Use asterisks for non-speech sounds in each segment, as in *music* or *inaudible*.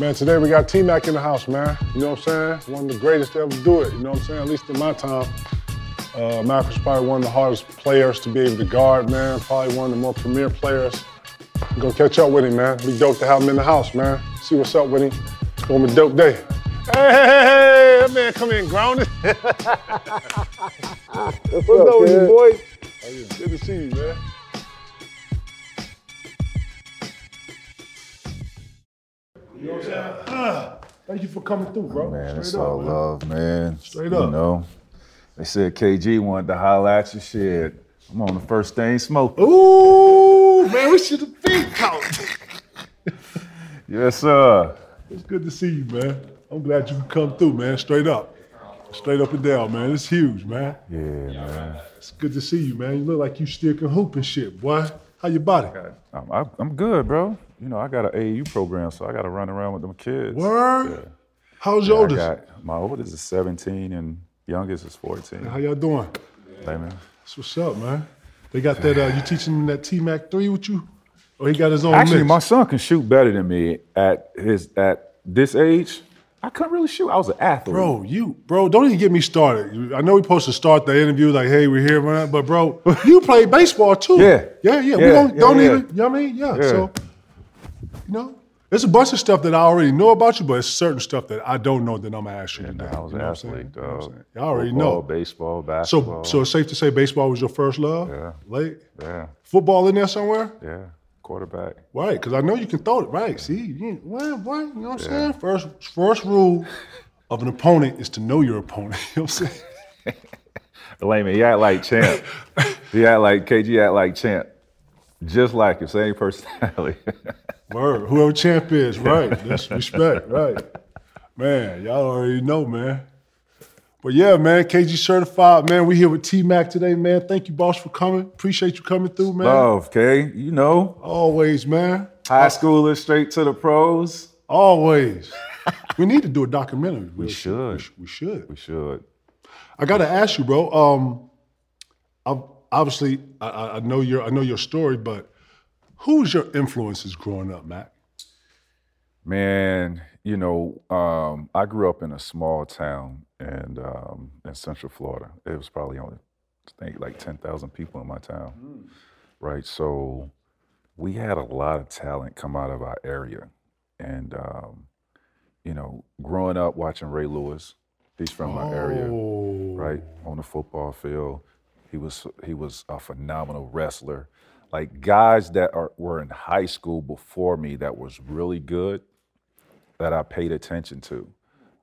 Man, today we got T Mac in the house, man. You know what I'm saying? One of the greatest to ever do it. You know what I'm saying? At least in my time. Uh, Mac was probably one of the hardest players to be able to guard, man. Probably one of the more premier players. I'm gonna catch up with him, man. Be dope to have him in the house, man. See what's up with him. It's gonna be a dope day. Hey, hey, hey, hey, that man come in grounded. what's *laughs* What's up with you, boy? Good to see you, man. You know what I'm saying? Ah, thank you for coming through, bro. Man, Straight it's up, all man. love, man. Straight up. You know, they said KG wanted to holler at you. Shit, I'm on the first thing smoking. Ooh, man, we should have been count. Yes, sir. It's good to see you, man. I'm glad you could come through, man. Straight up. Straight up and down, man. It's huge, man. Yeah, man. It's good to see you, man. You look like you still can hoop and shit, boy. How your body? I'm, I'm good, bro. You know, I got an AAU program, so I got to run around with them kids. Word? Yeah. How's Yeah, your oldest? got- my oldest is 17 and youngest is 14. How y'all doing? Hey, man. That's what's up, man. They got that, uh, you teaching them that T Mac 3 with you? Or he got his own Actually, mix? my son can shoot better than me at his at this age. I couldn't really shoot. I was an athlete. Bro, you, bro, don't even get me started. I know we're supposed to start the interview like, hey, we're here, man. But bro, *laughs* you played baseball too. Yeah. Yeah, yeah. we don't, yeah, don't yeah. even, you know what I mean? Yeah. Yeah. So, you know, there's a bunch of stuff that I already know about you, but it's certain stuff that I don't know that I'm gonna ask you today. I was You know what I'm saying? athlete, You know what I'm dog. saying? I already Football, know. Baseball, So, basketball. so so it's safe to say baseball was your first love? Yeah. Late? yeah, Football in there somewhere? yeah. Quarterback. Right, because I know you can throw it. Right, see, you, what, what, you know what I'm saying? First, first rule of an opponent is to know your opponent. *laughs* You know what I'm saying? Layman, he act like champ. he act like KG act like champ. Just like him, same personality. *laughs* Word, whoever champ is, right? That's respect, right? Man, y'all already know, man. But yeah, man, KG certified, man. We here with T Mac today, man. Thank you, boss, for coming. Appreciate you coming through, man. Love, okay? You know, Always, man. high schoolers straight to the pros. Always. we need to do a documentary. We should. We should. We should. I gotta ask you, bro. Um, I've, obviously, I, I know your I know your story, but who's your influences growing up, Mac? Man, you know, um, I grew up in a small town and um, in Central Florida. It was probably only, I think, like ten thousand people in my town, right? So we had a lot of talent come out of our area, and um, you know, growing up watching Ray Lewis, he's from my area, Oh, right on the football field. He was he was a phenomenal wrestler. Like guys that are were in high school before me that was really good, that I paid attention to.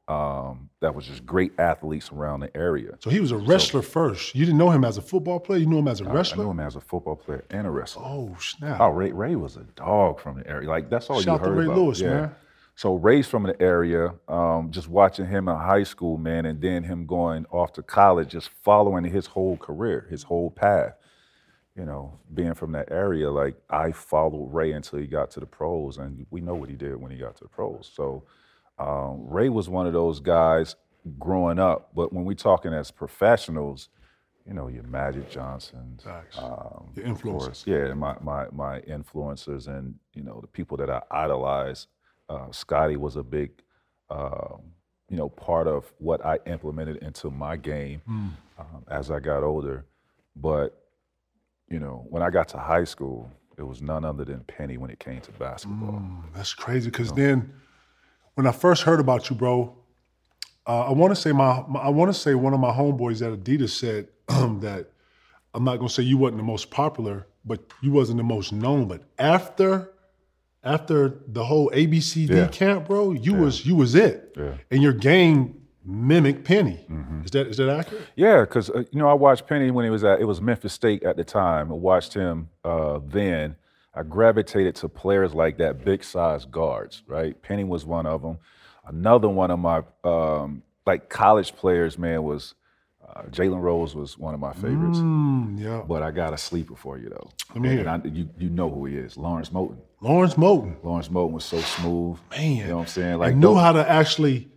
Um, that was just great athletes around the area. So he was a wrestler first. You didn't know him as a football player. You knew him as a I wrestler. I knew him as a football player and a wrestler. Oh snap! Oh, Ray, Ray was a dog from the area. Like that's all Shout you to heard Ray about. Lewis, man. So Ray's from the area. Um, just watching him in high school, man, and then him going off to college, just following his whole career, his whole path. You know, being from that area, like I followed Ray until he got to the pros, and we know what he did when he got to the pros. So um, Ray was one of those guys growing up. But when we're talking as professionals, you know, your Magic Johnsons, um, Your course, yeah, my my my influencers and you know the people that I idolize. Uh, Scotty was a big, um, you know, part of what I implemented into my game Hmm. um, as I got older. But you know, when I got to high school, it was none other than Penny when it came to basketball. Mm, that's crazy. Because then, when I first heard about you, bro, uh, I want to say my, my I want to say one of my homeboys at Adidas said *clears throat* that I'm not gonna say you wasn't the most popular, but you wasn't the most known. But after after the whole ABCD Yeah. camp, bro, you was you was it, Yeah. and your game mimicked Penny. Is that is that accurate? Yeah, because uh, you know I watched Penny when he was at it was Memphis State at the time. I watched him uh, then. I gravitated to players like that, big size guards. Right, Penny was one of them. Another one of my um, like college players, man, was uh, Jalen Rose was one of my favorites. Mm, yeah. But I got a sleeper for you though. Let me hear And I, you you know who he is, Lawrence Moten. Lawrence Moten. Lawrence Moten was so smooth. Man, you know what I'm saying? I Like knew those- how to actually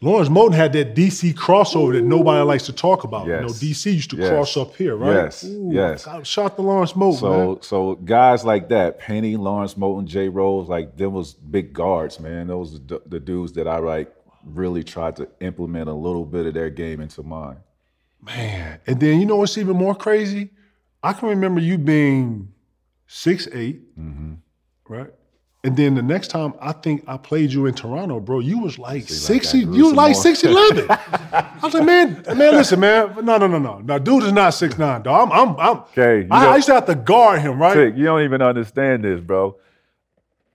Lawrence Moten had that DC crossover that nobody likes to talk about. You know, Yes. DC used to Yes. cross up here, right? Yes. Yes. God, shout out to Lawrence Moten, man. So so guys like that, Penny, Lawrence Moten, Jay Rose, like them was big guards, man. Those the, the dudes that I like really tried to implement a little bit of their game into mine. Man. And then you know what's even more crazy? I can remember you being six Mm-hmm. right? And then the next time I think I played you in Toronto, bro, you was like like sixty. You was like six eleven. *laughs* I was like, man, man, listen, man, no, no, no, no, no, dude is not six nine, dog. I'm, I'm, I'm. Okay, I, I used to have to guard him, right? Tick, you don't even understand this, bro.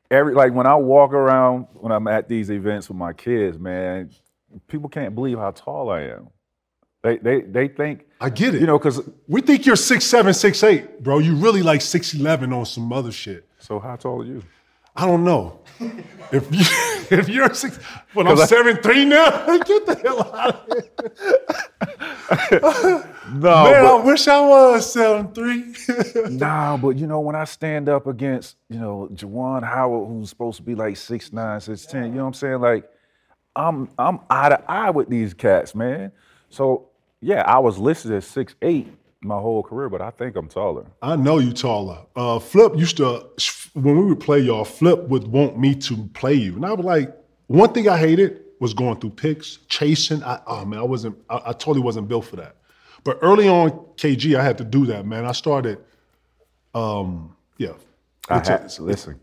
Every like when I walk around when I'm at these events with my kids, man, people can't believe how tall I am. They they they think I get it. you know because we think you're six seven, six eight, bro. You really like six eleven on some other shit. so how tall are you? I don't know. *laughs* if you *laughs* if you're six, but I'm I- seven three now. *laughs* Get the hell out of here. No, Man, I wish I was seven three. Nah, but you know, when I stand up against, you know, Juwan Howard, who's supposed to be like 6'9, 6'10, you know what I'm saying? Like, I'm I'm eye to eye with these cats, man. So yeah, I was listed as 6'8 my whole career, but I think I'm taller. I know you taller. Uh, Flip used to when we would play y'all. Flip would want me to play you, and I was like, one thing I hated was going through picks, chasing. I, oh man, I wasn't. I, I totally wasn't built for that. But early on, KG, I had to do that, man. I started. Um, yeah, I It's a- listen,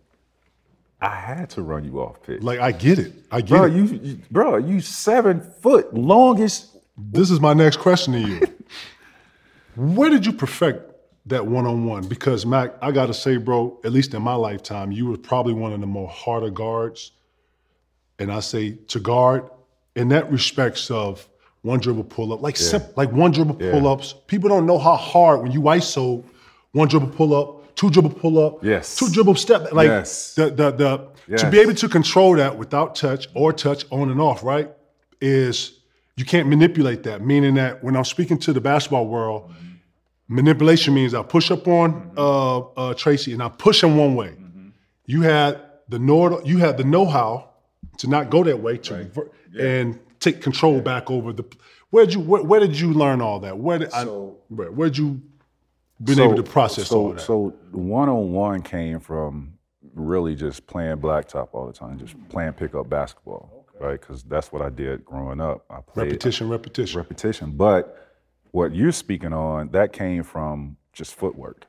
I had to run you off pitch. like I get it. I get bro, it. you, you bro, you seven foot longest. This is my next question to you. *laughs* Where did you perfect that one on one? Because Mac, I gotta say, bro, at least in my lifetime, you were probably one of the more harder guards. And I say to guard in that respects of one dribble pull up, like simp, like one dribble pull ups. People don't know how hard when you ISO one dribble pull up, two dribble pull up, Yes. two dribble step, like Yes. the the the to be able to control that without touch or touch on and off, right? Is you can't manipulate that. Meaning that when I'm speaking to the basketball world, manipulation means I push up on uh, uh, Tracy and I push him one way. You had the know you had the know-how to not go that way to revert- and take control back over the. Where did you where, where did you learn all that? Where did I, where where'd you been able to process so, all that? So one on one came from really just playing blacktop all the time, just playing pickup basketball, right? Because that's what I did growing up. I played repetition, repetition. repetition. But what you're speaking on, that came from just footwork,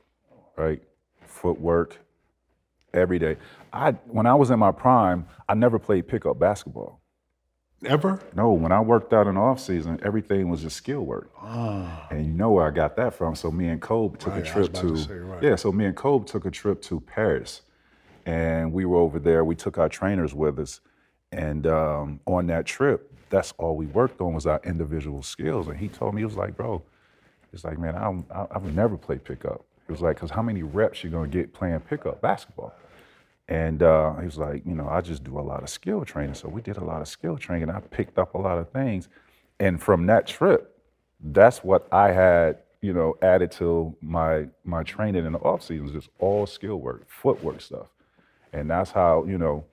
right? Footwork every day. I when I was in my prime, I never played pickup basketball. Ever? No, when I worked out in the off season, everything was just skill work. Ah. And you know where I got that from. So me and Kobe took. Right, a trip to, to say, right. yeah. So me and Kobe took a trip to Paris, and we were over there. We took our trainers with us, and um, on that trip, that's all we worked on was our individual skills. And he told me he was like, bro, it's like, man, I, don't- I I've never played pickup. He was like, because how many reps you gonna get playing pickup basketball? And uh, he was like, you know, I just do a lot of skill training. So we did a lot of skill training. I picked up a lot of things. And from that trip, that's what I had, you know, added to my my training in the off season, just all skill work, footwork stuff. And that's how, you know,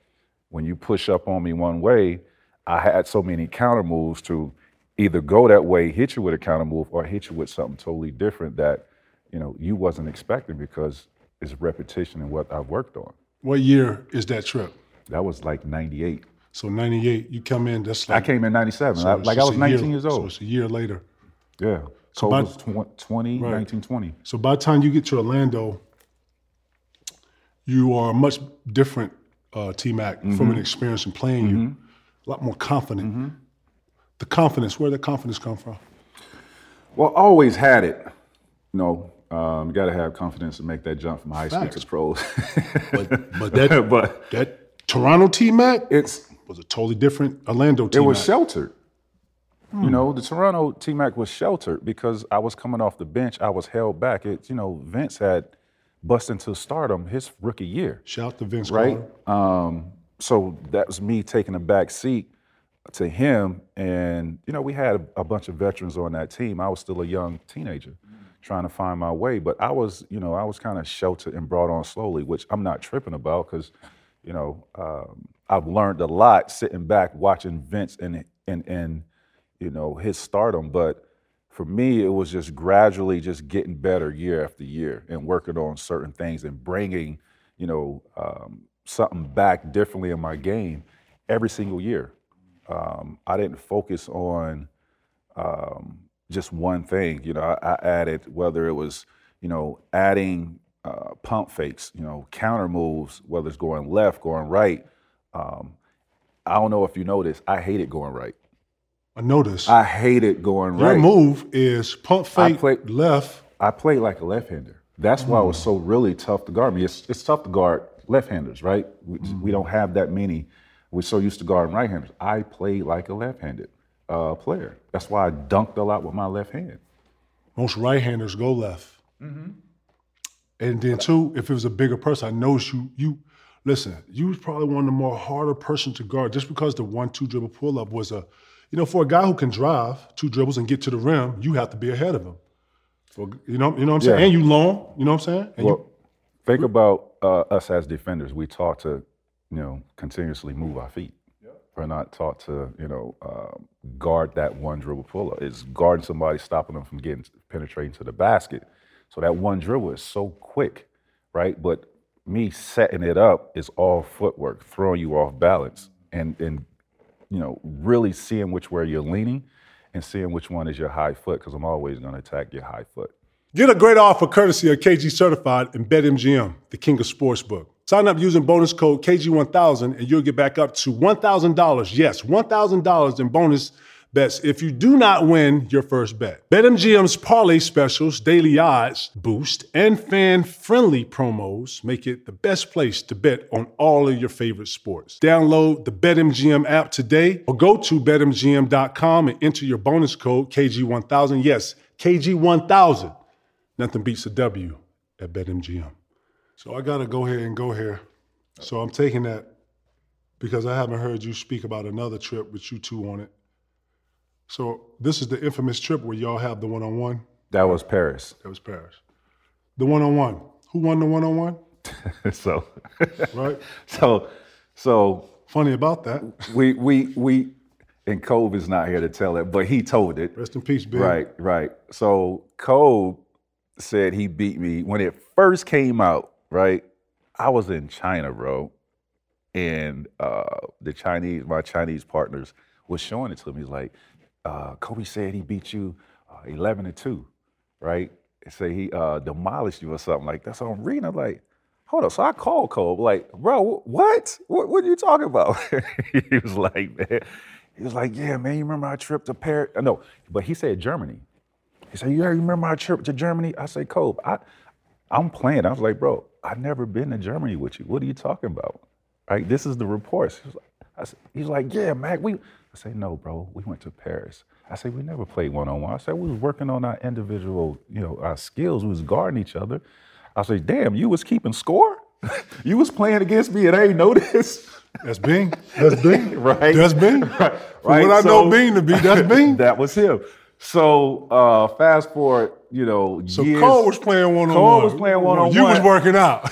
when you push up on me one way, I had so many counter moves to either go that way, hit you with a counter move, or hit you with something totally different that, you know, you wasn't expecting because it's repetition and what I've worked on. What year is that trip? That was like 98. So '98, you come in. That's I came in 97. so like I was 19 year- years old. So it's a year later. yeah. So by- was tw- 20, 1920. So by the time you get to Orlando, you are a much different uh, T Mac from Mm-hmm. an experience in playing you. A lot more confident. The confidence, where did the confidence come from? Well, always had it. You know, um, you got to have confidence to make that jump from high school to pros. But but that *laughs* but that Toronto T Mac it's was a totally different Orlando T Mac. it was sheltered. You know, the Toronto T Mac was sheltered because I was coming off the bench. I was held back. It, you know, Vince had bust into stardom his rookie year. Shout to Vince right? Um, so that was me taking a back seat to him, and you know we had a, a bunch of veterans on that team. I was still a young teenager, trying to find my way, but I was, you know, I was kind of sheltered and brought on slowly, which I'm not tripping about because, you know, um, I've learned a lot sitting back watching Vince and and in you know his stardom, but for me, it was just gradually just getting better year after year and working on certain things and bringing, you know, um, something back differently in my game every single year. Um, I didn't focus on um, just one thing. You know, I, I, added whether it was, you know, adding uh, pump fakes, you know, counter moves, whether it's going left, going right. Um, I don't know if you noticed, I hated going right. I noticed. I hated going Your right. move is pump fake played- left. I played like a left-hander. That's why it was so really tough to guard me. It's, it's tough to guard left-handers, right? We, we don't have that many. We're so used to guarding right-handers. I played like a left-handed uh, player. That's why I dunked a lot with my left hand. Most right-handers go left. Mm-hmm. And then two, if it was a bigger person, I noticed you. You listen. You was probably one of the more harder person to guard, just because the one-two dribble pull-up was a, you know, for a guy who can drive two dribbles and get to the rim, you have to be ahead of him. For you know, you know what I'm saying. Yeah. And you long, you know what I'm saying. And Well, think about uh, us as defenders. We taught to, you know, continuously move our feet. We're not taught to, you know, um, guard that one dribble pull up. It's guarding somebody, stopping them from getting penetrating to the basket. So that one dribble is so quick, right? But me setting it up is all footwork, throwing you off balance, and and you know, really seeing which way you're leaning, and seeing which one is your high foot, because I'm always going to attack your high foot. Get a great offer courtesy of KG Certified and BetMGM, the king of sportsbook. Sign up using bonus code KG1000 and you'll get back up to $1,000. Yes, $1,000 in bonus bets if you do not win your first bet. BetMGM's parlay specials, daily odds boost, and fan friendly promos make it the best place to bet on all of your favorite sports. Download the BetMGM app today or go to betmgm.com and enter your bonus code KG1000. Yes, KG1000. Nothing beats a W at BetMGM. So I got to go here and go here. So I'm taking that because I haven't heard you speak about another trip with you two on it. So this is the infamous trip where y'all have the one-on-one. That was Paris. That was Paris. The one-on-one. Who won the one-on-one? *laughs* so, Right. *laughs* so, so Funny about that. we we we and Cove is not here to tell it, but he told it. Rest in peace, Big. Right, right. So Cove said he beat me when it first came out. Right, I was in China, bro, and uh, the Chinese, my Chinese partners, was showing it to me. He's like, uh, Kobe said he beat you uh, eleven to two, right? And say he uh, demolished you or something like that. So I'm reading, I'm like, hold up. So I called Kobe, like, bro, what? What, what are you talking about? *laughs* he was like, man, he was like, yeah, man, you remember our trip to Paris? Uh, No, but he said Germany. He said, Yeah, you remember our trip to Germany? I said, Kobe, I, I'm playing. I was like, bro, I've never been to Germany with you. What are you talking about? Right? This is the reports. He was like, yeah, Mac, we. I say, no, bro, we went to Paris. I said, we never played one on one. I said, we was working on our individual, you know, our skills. We was guarding each other. I said, damn, you was keeping score? *laughs* you was playing against me and I ain't noticed. That's Bing. That's Bing. *laughs* Right. That's Bing. *laughs* Right. For what I know Bing to be, that's Bing. that was him. So uh, fast forward, you know, So years, Cole was playing one on one. Cole was playing one-on-one. You was working out.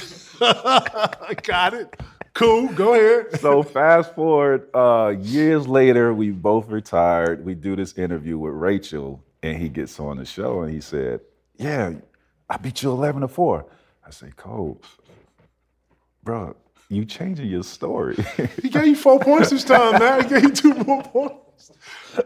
Got it. Cool. Go ahead. *laughs* so fast forward uh, years later, we both retired. We do this interview with Rachel, and he gets on the show, and he said, "Yeah, I beat you eleven to 4. I say, Cole, bro, you changing your story. *laughs* He gave you four points this time, man. He gave you two more points.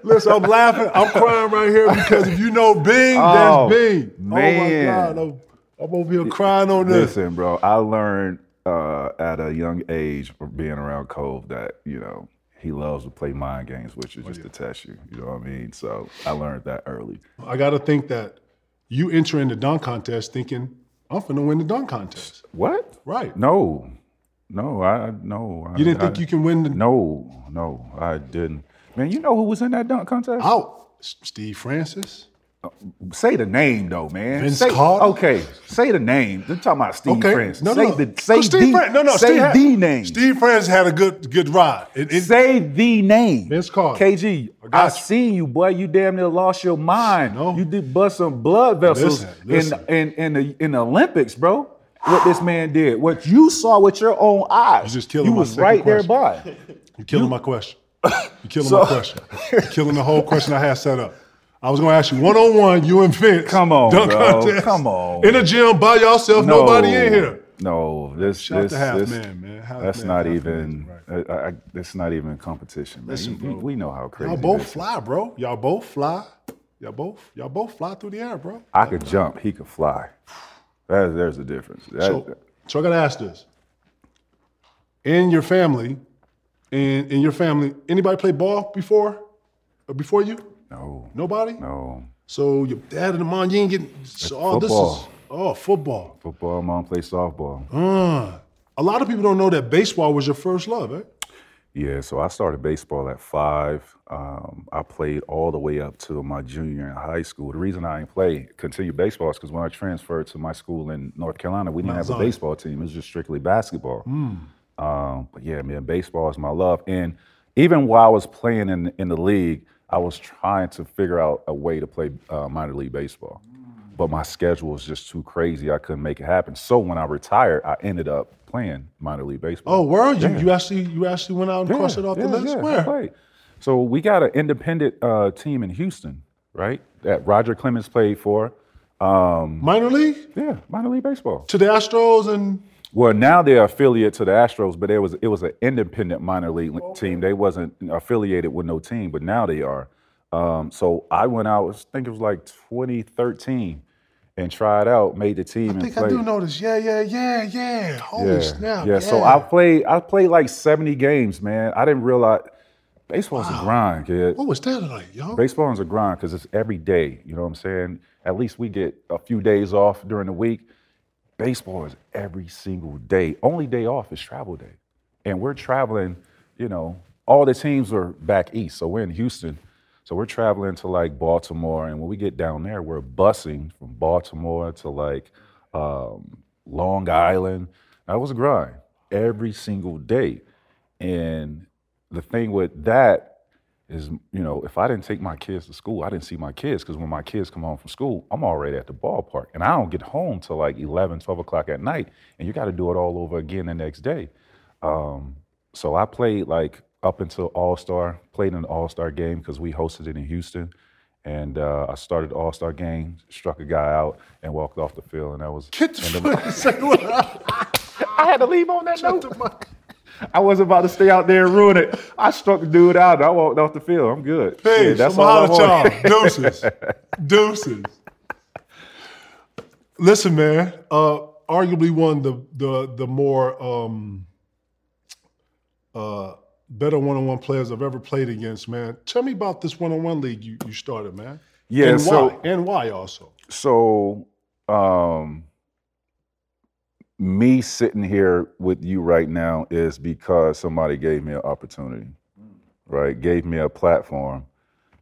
Listen, I'm laughing. I'm crying right here because if you know Bing, Oh, that's Bing. man. Oh my God. I'm, I'm over here crying on this. Listen, bro, I learned uh, at a young age from being around Cove that you know he loves to play mind games with you just to test you. You know what I mean? So I learned that early. I got to think that you enter in the dunk contest thinking, I'm finna win the dunk contest. What? Right. No, no, I no. I, You didn't think I- you can win the No, no, I didn't. Man, you know who was in that dunk contest? out? Steve Francis. Uh, say the name though, man. Vince say, Carter? Okay, say the name. They're talking about Steve Okay. No, say no. the say Steve the Fran- no, no. say Steve had- the name. Steve Francis had a good good ride. It- it- Say the name. Vince Carter. KG, I, you. seen you, boy. You damn near lost your mind. No. You did bust some blood vessels Listen, listen. in in in the in the Olympics, bro. What this man did, what you saw with your own eyes. You just killing You my was right there by. You're killing my question. *laughs* You're killing so, my question. You're killing the whole question I had set up. I was going to ask you one on one, you and Vince. Come on, dunk bro. Contest, Come on. In a gym by yourself, no, nobody in here. No, this Shout this, half this man, man. Half that's man, not even. Uh, right. I, I, not even competition, man. Listen, bro, we know how crazy. Y'all both fly, bro. Y'all both fly. Y'all both y'all both fly through the air, bro. I could jump. He could fly. That, there's a difference. That, so, so I got to ask this: In your family, in in your family, anybody play ball before, uh, before you? No. Nobody? No. So your dad and the mom, you ain't getting so all football. this is oh football. Football, mom plays softball. Uh, a lot of people don't know that baseball was your first love, eh? Yeah, so I started baseball at five. Um, I played all the way up to my junior in high school. The reason I didn't play continue baseball is because when I transferred to my school in North Carolina, we didn't have a baseball team. It was just strictly basketball. Mm. Um, but yeah, man, baseball is my love. And even while I was playing in in the league, I was trying to figure out a way to play uh, minor league baseball, but my schedule was just too crazy. I couldn't make it happen. So when I retired, I ended up playing minor league baseball. Oh, where you? Yeah. You actually you actually went out and yeah, crossed it off yeah, the list. Where? So we got an independent uh, team in Houston, right? That Roger Clemens played for. Um, minor league? Yeah, minor league baseball. To the Astros and well, now they're affiliate to the Astros, but it was it was an independent minor league okay. team. They wasn't affiliated with no team, but now they are. Um, so I went out. I think it was like 2013, and tried out, made the team. I think I do notice. Yeah, yeah, yeah, yeah. Holy yeah, snap! Yeah. yeah. So I played. I played like 70 games, man. I didn't realize. Baseball's wow. a grind, kid. What was that like, yo? Baseball is a grind because it's every day. You know what I'm saying? At least we get a few days off during the week baseball is every single day. Only day off is travel day. And we're traveling, you know, all the teams are back east. So we're in Houston. So we're traveling to like Baltimore. And when we get down there, we're busing from Baltimore to like um, Long Island. That was a grind every single day. And the thing with that is, you know, if I didn't take my kids to school, I didn't see my kids because when my kids come home from school, I'm already at the ballpark. And I don't get home till like 11, 12 o'clock at night. And you got to do it all over again the next day. Um, so I played like up until All Star, played in the All Star game because we hosted it in Houston. And uh, I started All Star game, struck a guy out, and walked off the field. And that was. Get the *laughs* I had to leave on that note. I wasn't about to stay out there and ruin it. I struck the dude out and I walked off the field. I'm good. Hey, yeah, that's all I want. *laughs* Deuces. Deuces. Listen, man. Uh, arguably one of the the the more um, uh, better one-on-one players I've ever played against, man. Tell me about this one-on-one league you, you started, man. Yeah, and so, why? And why also? So um, me sitting here with you right now is because somebody gave me an opportunity, right? Gave me a platform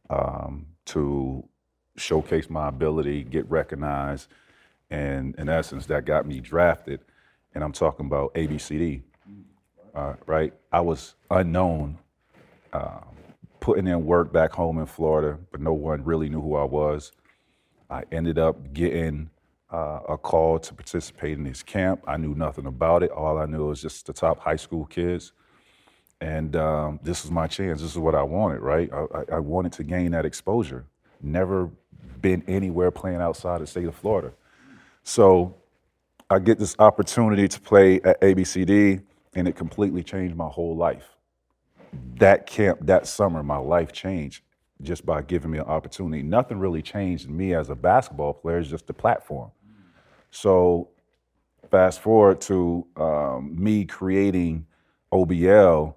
um, to showcase my ability, get recognized, and in essence, that got me drafted. And I'm talking about ABCD, uh, right? I was unknown, uh, putting in work back home in Florida, but no one really knew who I was. I ended up getting uh, a call to participate in this camp. I knew nothing about it. All I knew was just the top high school kids. And um, this was my chance. This is what I wanted, right? I, I, wanted to gain that exposure. Never been anywhere playing outside the state of Florida. So I get this opportunity to play at ABCD, and it completely changed my whole life. That camp, that summer, my life changed just by giving me an opportunity. Nothing really changed me as a basketball player, it's just the platform. So fast forward to um, me creating OBL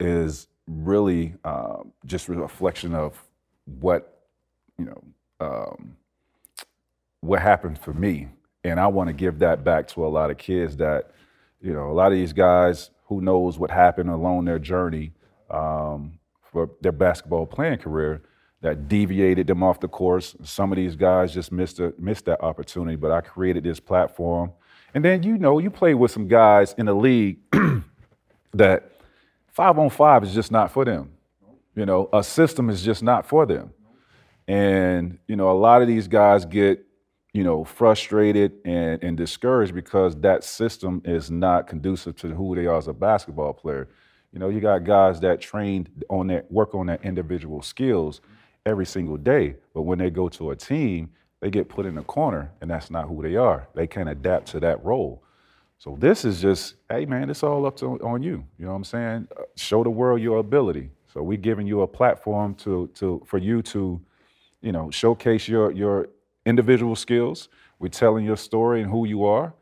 is really um, just a reflection of what you know um, what happened for me, and I want to give that back to a lot of kids that you know a lot of these guys who knows what happened along their journey um, for their basketball playing career that deviated them off the course. Some of these guys just missed a, missed that opportunity, but I created this platform. And then you know, you play with some guys in the league *clears throat* that five on five is just not for them. You know, a system is just not for them. And you know, a lot of these guys get you know frustrated and, and discouraged because that system is not conducive to who they are as a basketball player. You know, you got guys that trained on that work on their individual skills every single day, but when they go to a team, they get put in a corner, and that's not who they are. They can't adapt to that role. So this is just, hey man, it's all up to on you. You know what I'm saying? Uh, show the world your ability. So we're giving you a platform to to for you to, you know, showcase your your individual skills. We're telling your story and who you are.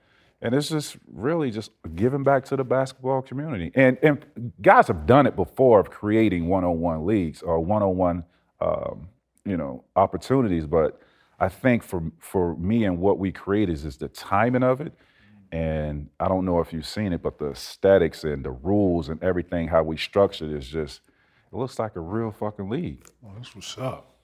And it's just really just giving back to the basketball community. And and guys have done it before of creating one-on-one leagues or one-on-one um, you know, opportunities, but I think for for me and what we create is is the timing of it. And I don't know if you've seen it, but the aesthetics and the rules and everything, how we structured is just, it looks like a real fucking league. Oh, that's what's up.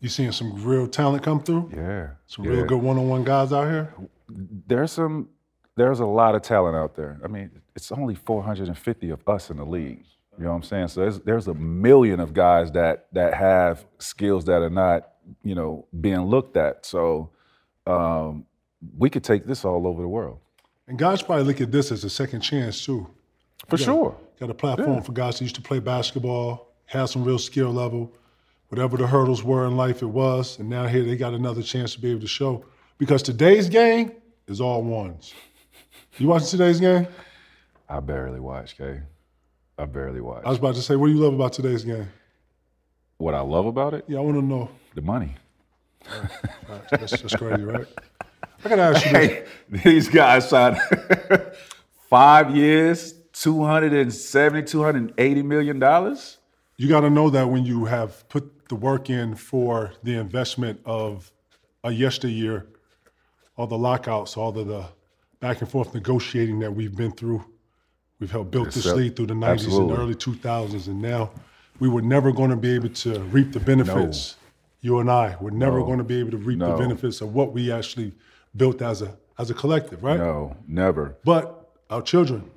You seeing some real talent come through? Yeah. Some yeah. real good one-on-one guys out here? There's some, there's a lot of talent out there. I mean, it's only 450 of us in the league. You know what I'm saying? So there's, there's a million of guys that that have skills that are not, you know, being looked at. So um, we could take this all over the world. And guys probably look at this as a second chance too. For got, sure. Got a platform yeah. for guys who used to play basketball, have some real skill level, whatever the hurdles were in life it was, and now here they got another chance to be able to show. Because today's game is all ones. You watching today's game? I barely watch, Kay. I barely watch. I was about to say, what do you love about today's game? What I love about it? Yeah, I want to know. The money. right. that's, that's crazy, right? I gotta ask you. Hey, these guys signed *laughs* five years, 270, 280 million dollars. You got to know that when you have put the work in for the investment of a yesteryear, all the lockouts, all the, the back and forth negotiating that we've been through. We've helped build this league through the 90s Absolutely. and early 2000s, and now we were never going to be able to reap the benefits. No. You and I were never no. going to be able to reap no. the benefits of what we actually built as a as a collective, right? No, never. But our children,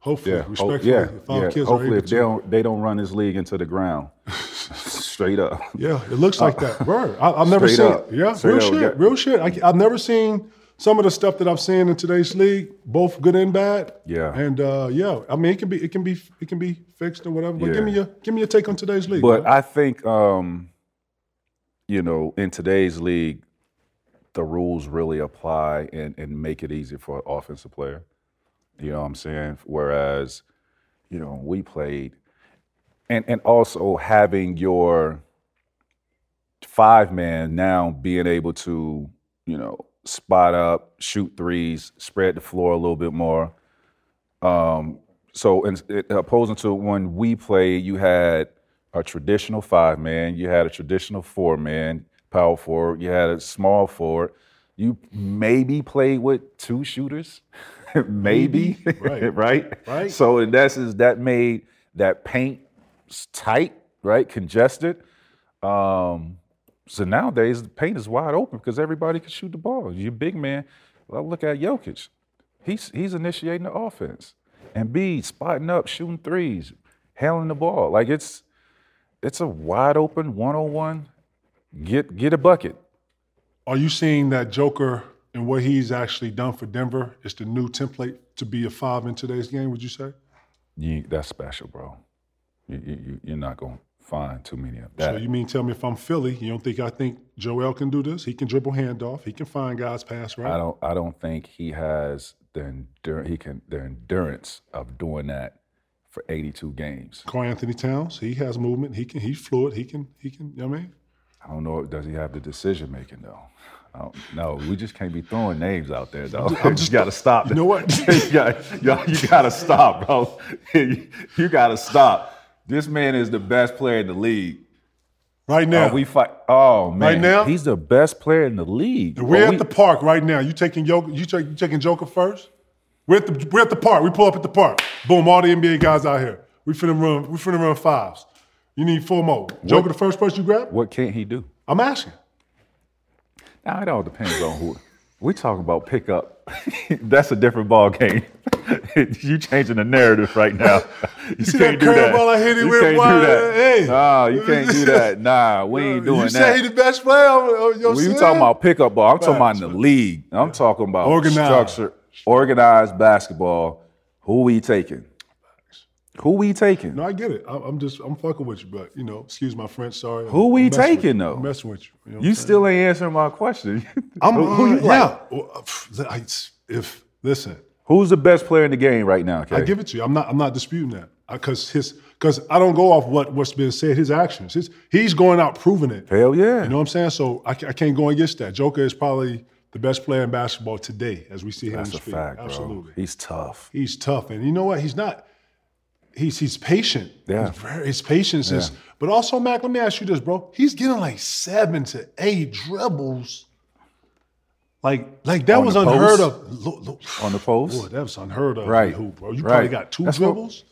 hopefully, yeah. respectfully, yeah. if our yeah. kids hopefully are able if they don't they don't run this league into the ground. *laughs* Straight up. Yeah, it looks like that. *laughs* Word. I, have never seen up. it. Yeah, Straight real up. shit. Real shit. I, I've never seen some of the stuff that I've seen in today's league, both good and bad. Yeah. And uh, yeah, I mean it can be it can be it can be fixed or whatever. But yeah. give me your give me your take on today's league. But I think um, you know, in today's league, the rules really apply and, and make it easy for an offensive player. You know what I'm saying? Whereas, you know, we played and and also having your five man now being able to, you know, spot up, shoot threes, spread the floor a little bit more. Um, so, in, opposing to when we played, you had a traditional five man, you had a traditional four man, power forward, you had a small forward. You maybe played with two shooters, *laughs* maybe, *laughs* right. right? Right. So in essence, that made that paint tight, right, congested. Um, so nowadays, the paint is wide open because everybody can shoot the ball. You're big man. Well, look at Jokic. He's he's initiating the offense. and B spotting up, shooting threes, handling the ball. Like it's it's a wide open one-on-one. Get get a bucket. Are you seeing that Joker and what he's actually done for Denver is the new template to be a five in today's game? Would you say? You, that's special, bro. You, you, you're not going find too many of that. So you mean tell me if I'm Philly, you don't think I think Joel can do this? He can dribble handoff. He can find guys pass right. I don't. I don't think he has the endurance. He can the endurance of doing that for 82 games. Karl-Anthony Towns, he has movement. He can. He's fluid. He can. He can. You know what I mean. I don't know. Does he have the decision making though? No, we just can't be throwing names out there, though. I'm *laughs* just got to stop. You know what? *laughs* you got you got to stop, bro. *laughs* you, you got to stop. This man is the best player in the league. Right now, we fight. Oh man, right now, he's the best player in the league. We're at we, the park right now. You taking Joker? You, take, you taking Joker first? We're at the we're at the park. We pull up at the park. Boom! All the NBA guys out here. We finna run. We finna run fives. You need four more. Joker, what, the first person you grab. What can't he do? I'm asking. Now it all depends on who. We talking about pickup. *laughs* That's a different ball game. *laughs* you changing the narrative right now. *laughs* You, you can't do that. I hit you with? Can't do that. Hey. Nah, you can't do that. Nah, we ain't doing you that. You say he the best player on your We talking about pickup ball. I'm talking about in the league. I'm talking about organized. structure, organized basketball. Who we taking? Who we taking? No, I get it. I, I'm just, I'm fucking with you, but you know, excuse my French. Sorry. Who we I'm taking, though? I'm messing with you. You, know You still ain't answering my question. *laughs* I'm, who, who uh, you yeah. Uh, I- if listen, Who's the best player in the game right now? Okay. I give it to you. I'm not. I'm not disputing that because his because I don't go off what what's been said. His actions. His, he's going out proving it. Hell yeah. You know what I'm saying? So I, I can't go against that. Joker is probably the best player in basketball today, as we see him That's in a fact, bro. Absolutely. He's tough. He's tough, and you know what? He's not. He's he's patient. Yeah. He's very, his patience is. But also, Mac, let me ask you this, bro. He's getting like seven to eight dribbles. Like like that On was unheard post? of. Look, look. On the post? Boy, that was unheard of. Right. Who, bro? You Right. probably got two That's what- dribbles.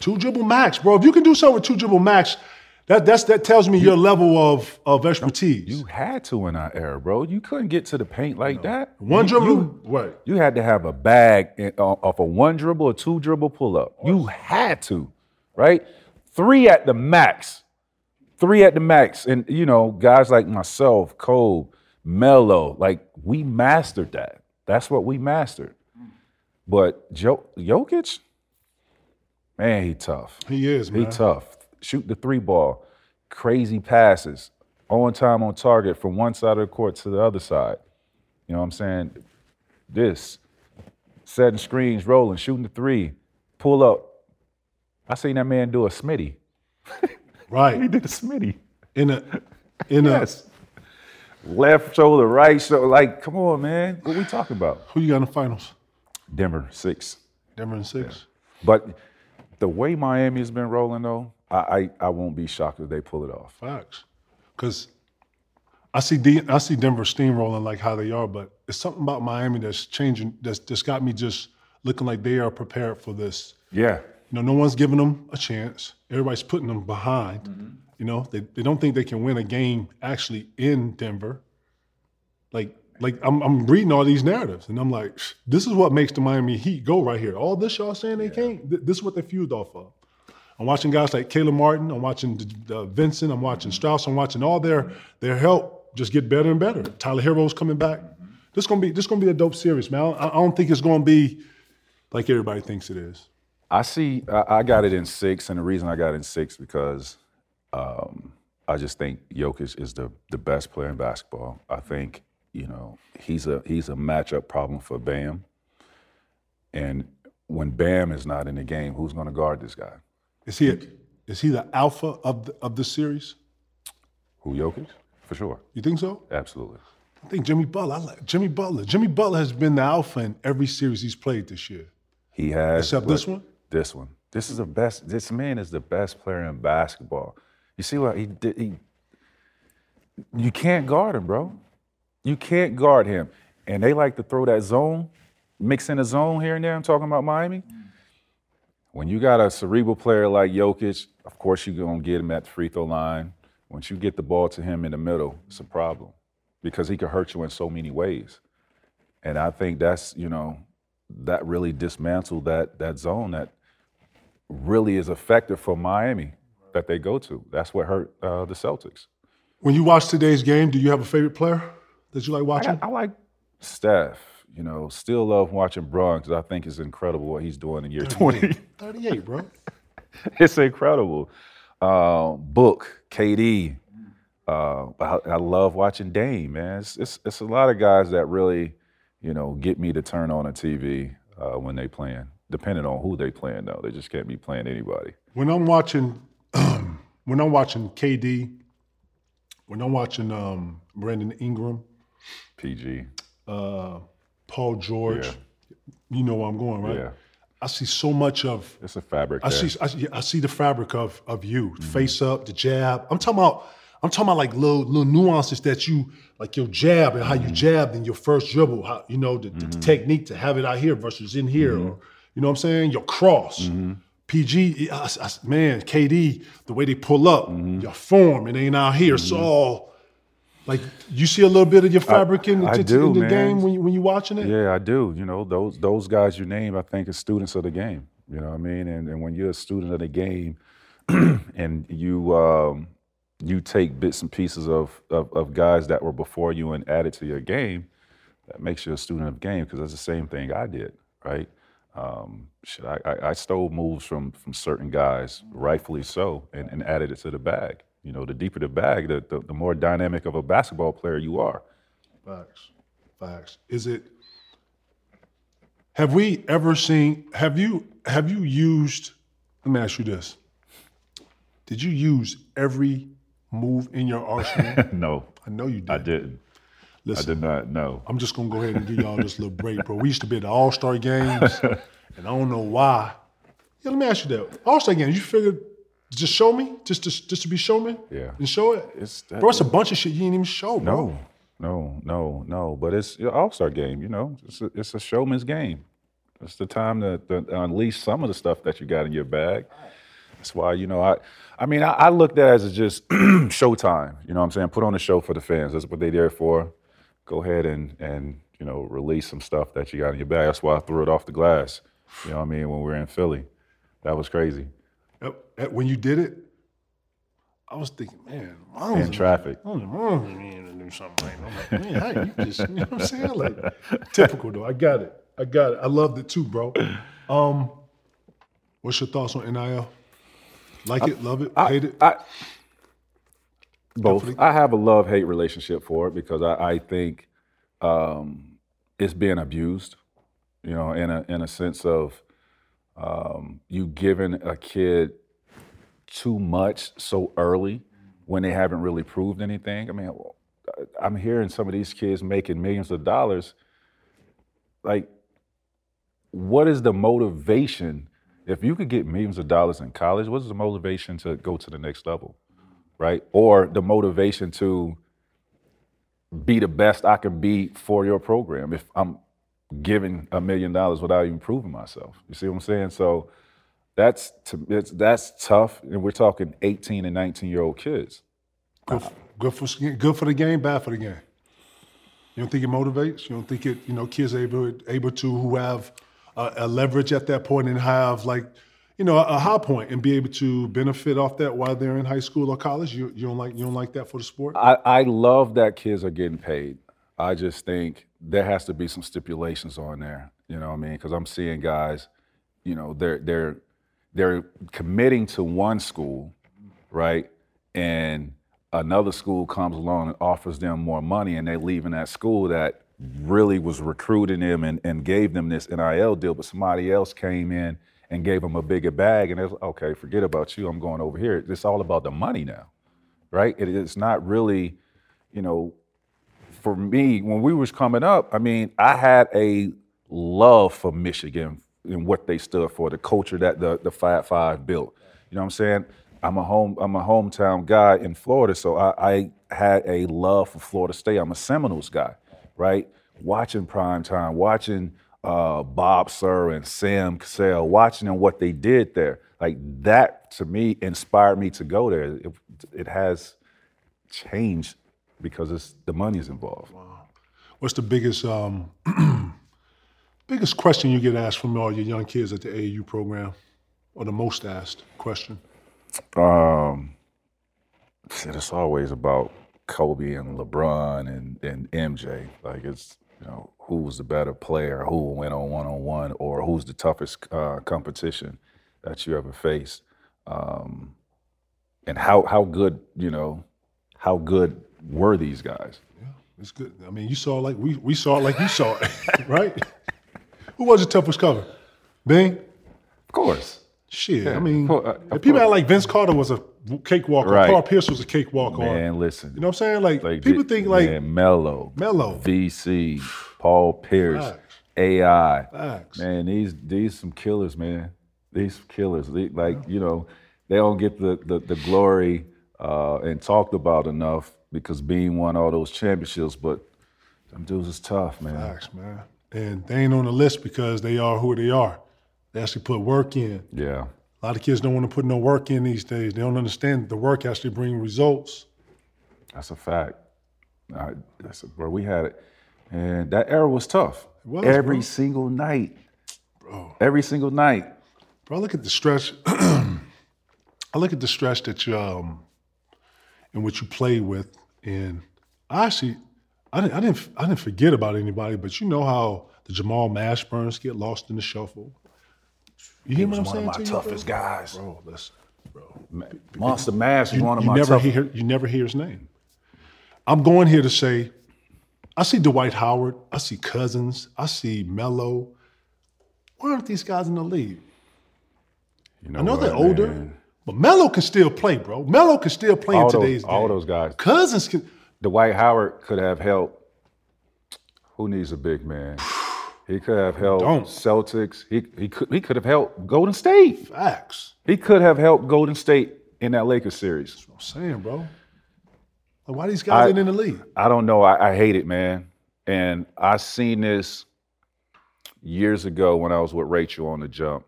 Two dribble max, bro. If you can do something with two dribble max, that that's that tells me your level of of expertise. You had to in our era, bro. You couldn't get to the paint like that. One You- dribble, You, right? you had to have a bag in- uh, off a one dribble or two dribble pull up. You had to, right? Three at the max. Three at the max. And, you know, guys like myself, Cole, Melo, like we mastered that. That's what we mastered. But jo- Jokic, man, he tough. He is, He tough. Shoot the three ball, crazy passes, on time, on target from one side of the court to the other side. You know what I'm saying? This, setting screens, rolling, shooting the three, pull up. I seen that man do a Smitty. *laughs* Right. he did a Smitty. In a in a Left shoulder, right shoulder. Like, come on, man. What we talking about? who you got in the finals? Denver, six. Denver in six. But the way Miami has been rolling, though, I, I, I won't be shocked if they pull it off. Facts. Because I see D, I see Denver steamrolling like how they are, but it's something about Miami that's changing. That's that's got me just looking like they are prepared for this. Yeah. You know, no one's giving them a chance. Everybody's putting them behind. Mm-hmm. You know, they, they don't think they can win a game actually in Denver. Like, like I'm, I'm reading all these narratives and I'm like, this is what makes the Miami Heat go right here. All this y'all saying they can't, th- this is what they fueled off of. I'm watching guys like Caleb Martin. I'm watching uh, Vincent. I'm watching Strus. I'm watching all their their help just get better and better. Tyler Herro's coming back. This gonna be this gonna be a dope series, man. I, I don't think it's gonna be like everybody thinks it is. I see. I, I got it in six, and the reason I got in six because um, I just think Jokic is the the best player in basketball. I think you know he's a he's a matchup problem for Bam, and when Bam is not in the game, who's going to guard this guy? Is he a, is he the alpha of the, of this series? Who Jokic? For sure, You think so? absolutely. I think Jimmy Butler. I like Jimmy Butler. Jimmy Butler has been the alpha in every series he's played this year. He has Except this one? This one. This is the best. This man is the best player in basketball. You see what he did? He, you can't guard him, bro. You can't guard him. And they like to throw that zone, mix in a zone here and there. I'm talking about Miami. When you got a cerebral player like Jokic, of course you're gonna get him at the free throw line. Once you get the ball to him in the middle, it's a problem because he can hurt you in so many ways. And I think that's you know that really dismantled that that zone that really is effective for Miami that they go to. That's what hurt uh, the Celtics. When you watch today's game, do you have a favorite player that you like I, watching? I like Steph. You know, still love watching Bron because I think it's incredible what he's doing in year 20. 38, bro. *laughs* it's incredible. Uh, Book, KD. Uh, I, I love watching Dame, man. It's, it's it's a lot of guys that really, you know, get me to turn on a TV uh, when they playing. Depending on who they playing, though, they just can't be playing anybody. When I'm watching, *clears throat* when I'm watching KD, when I'm watching um, Brandon Ingram, PG, uh, Paul George, Yeah. you know where I'm going, right? yeah, I see so much of it's a fabric. I there. see, I see, I see the fabric of of you, Mm-hmm. face up, the jab. I'm talking about, I'm talking about like little little nuances that you like your jab and how Mm-hmm. you jabbed in your first dribble. How you know the, the technique to have it out here versus in here, Mm-hmm. or you know what I'm saying? Your cross. PG, I- I- man, KD, the way they pull up, Mm-hmm. your form, it ain't out here. It's all like you see a little bit of your fabric in, I in- do, in the game when you when you watching it. Yeah, I do. You know, those those guys you name, I think, are students of the game. You know what I mean? And and when you're a student of the game, *clears throat* and you um, you take bits and pieces of, of of guys that were before you and add it to your game, that makes you a student of the game because that's the same thing I did, right? Um, shit, I, I, I stole moves from from certain guys, rightfully so, and, and added it to the bag. You know, the deeper the bag, the, the the more dynamic of a basketball player you are. Facts. Facts. Is it? Have we ever seen? Have you? Have you used? Let me ask you this. Did you use every move in your arsenal? *laughs* no, I know you did. I didn't. Listen, I did not. No. I'm just gonna go ahead and give y'all this little break, bro. We used to be at the All Star games, *laughs* and I don't know why. Yeah, let me ask you that. All Star games, you figured just show me, just to just to be showman, Yeah. and show it. It's that, Bro, it's a bunch of shit you ain't even show, bro. no, no, no, no. But it's an All Star game. You know, it's a, it's a showman's game. It's the time to, to unleash some of the stuff that you got in your bag. That's why you know I. I mean, I, I looked at it as just *clears throat* showtime. You know what I'm saying? Put on a show for the fans. That's what they're there for. Go ahead and and you know release some stuff that you got in your bag. That's why I threw it off the glass. You know what I mean? When we were in Philly, that was crazy. When you did it, I was thinking, man, Miles In traffic. I was is mean to do something that. I'm like, man, how you just, you know what I'm saying? Like, typical though. I got it. I got it. I loved it too, bro. Um, what's your thoughts on NIL? Like it, love it, I, hate it? I both. I have a love hate relationship for it because I, I think um, it's being abused. You know, in a in a sense of um, you giving a kid too much so early when they haven't really proved anything. I mean, I'm hearing some of these kids making millions of dollars. Like, what is the motivation? If you could get millions of dollars in college, what is the motivation to go to the next level, right? Or the motivation to be the best I can be for your program if I'm giving a million dollars without even proving myself. You see what I'm saying? So that's to, it's, that's tough, and we're talking 18 and 19 year old kids. Good, good for good for the game, bad for the game. You don't think it motivates? You don't think it? You know, kids able able to who have a, a leverage at that point and have like, you know, a, a high point and be able to benefit off that while they're in high school or college. You you don't like you don't like that for the sport? I, I love that kids are getting paid. I just think there has to be some stipulations on there. You know what I mean? Because I'm seeing guys, you know, they're they're they're committing to one school, right? And another school comes along and offers them more money, and they're leaving that school that really was recruiting them and, and gave them this NIL deal, but somebody else came in and gave them a bigger bag, and it's okay, forget about you. I'm going over here. It's all about the money now, right? It, it's not really, you know, for me, when we was coming up, I mean, I had a love for Michigan and what they stood for, the culture that the the Fab Five built. You know what I'm saying? I'm a home I'm a hometown guy in Florida, so I, I had a love for Florida State. I'm a Seminoles guy, right? Watching prime time, watching uh, Bob Sura and Sam Cassell, watching them what they did there. Like that to me inspired me to go there. It, it has changed because it's the money's involved. What's the biggest um, *clears throat* biggest question you get asked from all your young kids at the AAU program, or the most asked question? Um, shit, it's always about Kobe and LeBron and, and MJ. Like it's you know who's the better player, who went on one on one, or who's the toughest uh, competition that you ever faced, um, and how how good you know how good were these guys? Yeah, it's good. I mean, you saw like we we saw it like you saw it, *laughs* right? Who was the toughest cover? Bean. Of course, Shit. I mean, uh, if people course. like Vince Carter was a cakewalk, Right. Carl Pierce was a cakewalk, man. Listen, you know what I'm saying? Like, Like people think like man, Melo, Melo. VC, Paul Pierce, Facts. AI. Facts. Man, these these some killers, man. These killers. They- like you know, they don't get the the, the glory uh, and talked about enough because Bean won all those championships. But them dudes is tough, man. Facts, man. And they ain't on the list because they are who they are. They actually put work in. Yeah, A lot of kids don't want to put no work in these days. They don't understand the work actually bring results. that's a fact. I, that's where we had it, and that era was tough. was, Every bro. single night, bro. Every single night. Bro, I look at the stretch. *clears throat* I look at the stress that you um, in which you play with, and I actually, I didn't, I didn't, I didn't forget about anybody. But you know how the Jamal Mashburns get lost in the shuffle. You he hear was what I'm one of my to you, bro? toughest guys. Bro, listen, bro. Ma- Monster was You, one of you my never toughest. hear you never hear his name. I'm going here to say, I see Dwight Howard, I see Cousins, I see Melo. Why aren't these guys in the league? You I know what, they're older, man? But Melo can still play, bro. Melo can still play All in those, today's all those guys. Cousins can. Dwight Howard could have helped. Who needs a big man? He could have helped Don't. Celtics. He he could he could have helped Golden State. Facts. He could have helped Golden State in that Lakers series. what I'm saying, bro. Like, why these guys I- ain't in the league? I don't know. I, I hate it, man. And I seen this years ago when I was with Rachel on the jump.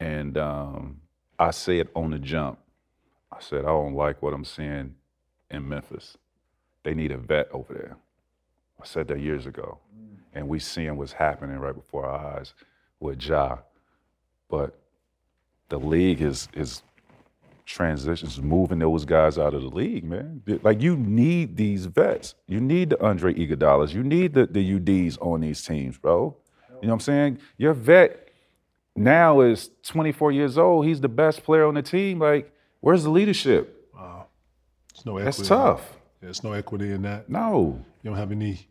And um, I said on the jump, I said, I don't like what I'm seeing in Memphis. They need a vet over there. I said that years ago. Mm. And we seeing what's happening right before our eyes with Ja. But the league is is transitions, moving those guys out of the league, man. Like you need these vets. You need the Andre Iguodala's. You need the, the UDs on these teams, bro. You know what I'm saying? Your vet now is 24 years old. He's the best player on the team. Like, where's the leadership? Wow. It's no equity. That's tough. that. There's no equity in that. No. You don't have any.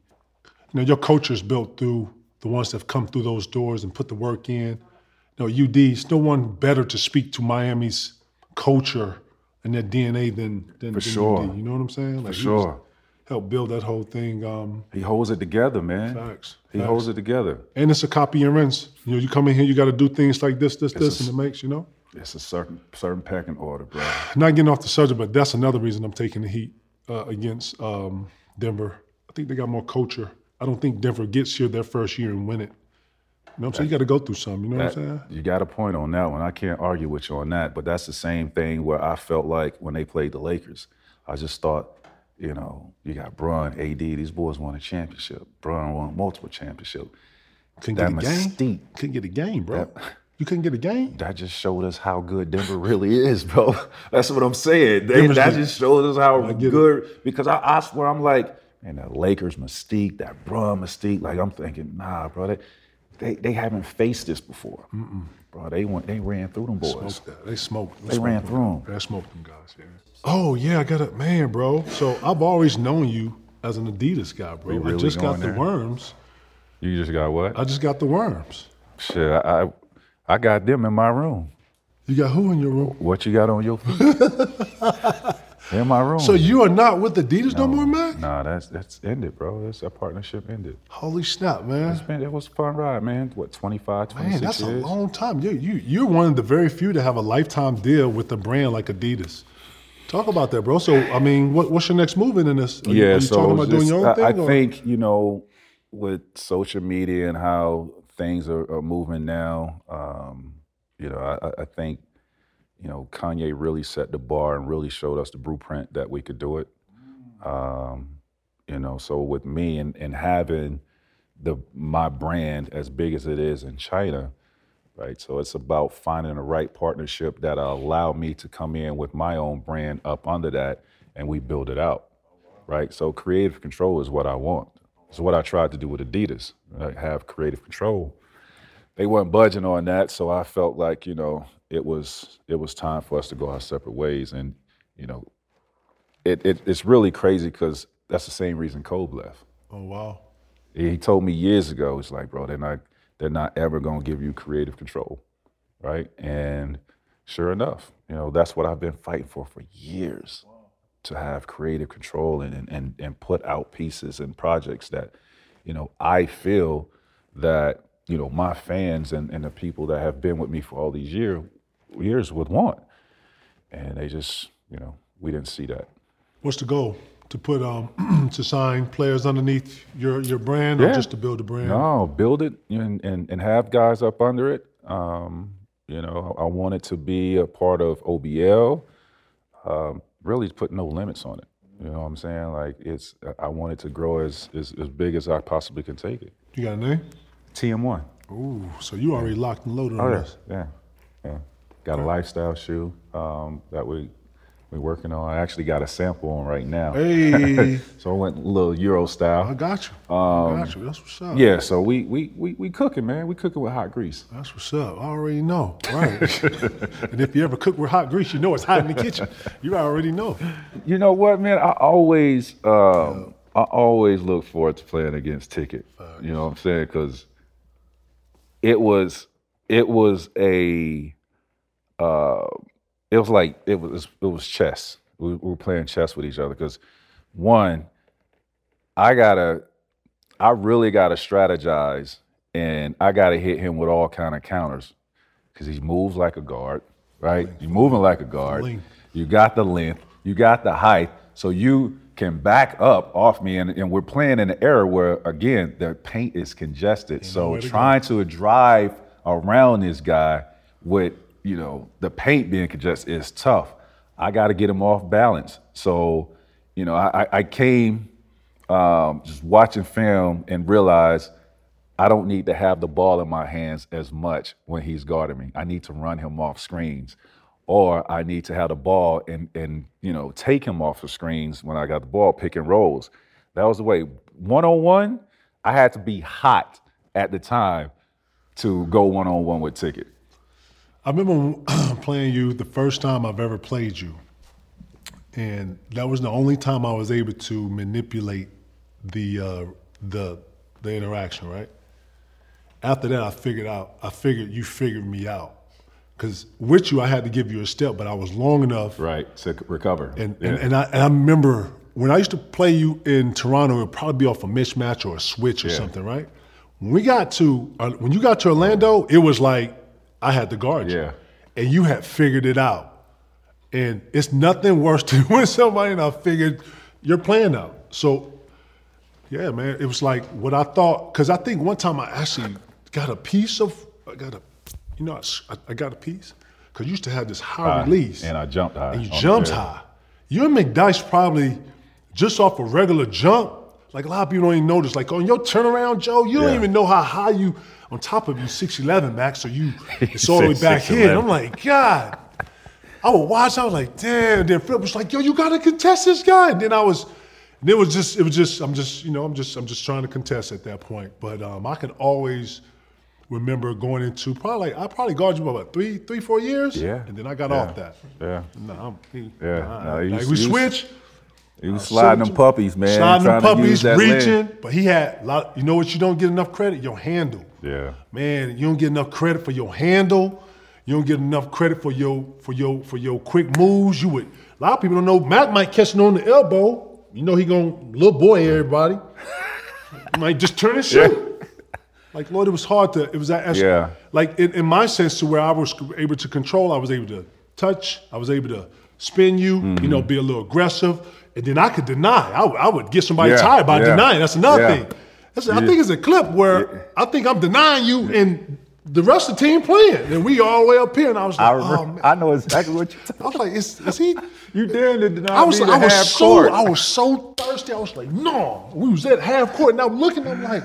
You know, your culture's built through the ones that have come through those doors and put the work in. You know, UD's no one better to speak to Miami's culture and their DNA than than, than sure. UD. You know what I'm saying? Like, he sure. Helped build that whole thing. Um, He holds it together, man. facts. He facts. holds it together. And it's a copy and rinse. You know, you come in here, you got to do things like this, this, this, a and it makes you know. It's a certain certain packing order, bro. Not getting off the subject, but that's another reason I'm taking the heat uh, against um, Denver. I think they got more culture. I don't think Denver gets here their first year and win it. You know what I'm saying? You got to go through something. You know what I'm saying? You got a point on that one. I can't argue with you on that. But that's the same thing where I felt like when they played the Lakers. I just thought, you know, you got Bron, AD, these boys won a championship. Bron won multiple championships. Couldn't That get a game. mystique. Couldn't get a game, bro. *laughs* you couldn't get a game. That just showed us how good Denver really is, bro. *laughs* That's what I'm saying. They, that the- just shows us how get it. good. Because I, I swear, I'm like, man, that Lakers mystique, that Bron mystique. Like I'm thinking, nah, bro, they they, they haven't faced this before, bro. They went, they ran through them boys. Smoked that. They smoked. They smoked ran them. through 'em. They smoked them guys. Yeah. Oh yeah, I got it, man, bro. So I've always known you as an Adidas guy, bro. We I just got the there? worms. You just got what? I just got the worms. Shit, I, I I got them in my room. You got who in your room? What you got on your feet? *laughs* in my room. So you are not with Adidas no, more, man? Nah, that's that's ended, bro. That's that partnership ended. Holy snap, man. Man, it was a fun ride, man. What 25, 26 Man, that's years? a long time. You you you're one of the very few to have a lifetime deal with a brand like Adidas. Talk about that, bro. So I mean, what, what's your next move in this? Are you, yeah, are you so talking about doing your own I, thing? I or- think you know, with social media and how things are, are moving now, um, you know, I, I- I think you know Kanye really set the bar and really showed us the blueprint that we could do it. Um, you know, so with me and, and having the my brand as big as it is in China, right? So it's about finding the right partnership that allow me to come in with my own brand up under that, and we build it out, right? So creative control is what I want. It's what I tried to do with Adidas, right? have creative control. They weren't budging on that, so I felt like you know it was it was time for us to go our separate ways, and you know, it, it it's really crazy because that's the same reason Kobe left. oh wow. He told me years ago, it's like, bro, they're not they're not ever gonna give you creative control, right? And sure enough, you know, that's what I've been fighting for for years, to have creative control and and and put out pieces and projects that, you know, I feel that you know my fans and and the people that have been with me for all these year years would want, and they just, you know, we didn't see that. What's the goal? To put um *clears throat* to sign players underneath your your brand or just to build a brand? No, build it and, and, and have guys up under it. Um, you know, I want it to be a part of OBL. Um, really put no limits on it. You know what I'm saying? Like it's, I want it to grow as, as, as big as I possibly can take it. You got a name? TM1. Ooh, so you already locked and loaded Oh on yeah, this. yeah, yeah. Got a lifestyle shoe um, that we we're working on. I actually got a sample on right now. Hey, *laughs* so I went a little Euro style. I got you. I got you. That's what's up. Yeah, so we we we we cooking, man. We cooking with hot grease. That's what's up. I already know. Right. *laughs* and if you ever cook with hot grease, you know it's hot in the kitchen. You already know. You know what, man? I always, um, I always look forward to playing against Ticket. You know what I'm saying? Because it was, it was a, uh, it was like it was, it was chess. We, we were playing chess with each other. Because one, I gotta, I really gotta strategize, and I gotta hit him with all kind of counters, because he moves like a guard, right? You're moving like a guard. You got the length, you got the height, so you can back up off me. And, and we're playing in an era where, again, the paint is congested. So trying to drive around this guy with, you know, the paint being congested is tough. I got to get him off balance. So, you know, I, I- came um, just watching film and realized I don't need to have the ball in my hands as much when he's guarding me. I need to run him off screens, or I need to have the ball and and you know take him off the screens when I got the ball, pick and rolls. That was the way. One on one, I had to be hot at the time to go one on one with Ticket. I remember *clears throat* playing you the first time I've ever played you. And that was the only time I was able to manipulate the uh, the the interaction, right? After that, I figured out. I figured you figured me out, because with you, I had to give you a step, but I was long enough Right to recover. And, Yeah. and, and, I, and I remember when I used to play you in Toronto, it would probably be off a mismatch or a switch or Yeah. something, right? When we got to uh, when you got to Orlando, it was like I had to guard you, Yeah. and you had figured it out. And it's nothing worse *laughs* than when somebody and I figured your plan out. So, yeah, man, it was like what I thought. Because I think one time I actually got a piece of, I got a, you know, I got a piece. Because you used to have this high High, release. and I jumped high And you jumped high. You and McDice probably just off a regular jump. Like a lot of people don't even notice. Like on your turnaround, Joe, you don't even know how high you. On top of you, six eleven, Max. So you, *laughs* it's all the way back here. 6'11". I'm like, God. I would watch. I was like, damn. Then Flip was like, yo, you gotta contest this guy. And then I was, and it was just, it was just, I'm just, you know, I'm just, I'm just trying to contest at that point. But um, I can always remember going into probably, I probably guarded you for about three, three, four years. Yeah. And then I got Yeah. off that. yeah, No, I'm, he, Yeah. nah, No, you like we you switch. He was sliding them puppies, man. Sliding them trying to use puppies, reaching. But he had a lot. You know what? You don't get enough credit. Your handle. Yeah. Man, you don't get enough credit for your handle. You don't get enough credit for your for your for your quick moves. You would. A lot of people don't know. Matt might catch it on the elbow. You know he gonna little boy everybody. *laughs* Might just turn and shoot. Like Lord, it was hard to. It was that. Yeah. Like in, in my sense, to where I was able to control. I was able to touch. I was able to spin you. You Mm-hmm. know, be a little aggressive, and then I could deny. I, would- I would get somebody Yeah, tired by yeah, denying. That's another yeah. thing. That's, I think it's a clip where I think I'm denying you, and the rest of the team playing, and we all the way up here. And I was like, I oh remember. man. I know exactly what you're talking. I was like, is, is he? *laughs* You damn near did not I was, be the I was half so, court. I was so thirsty. I was like, no. We was at half court, and I'm looking. I'm like,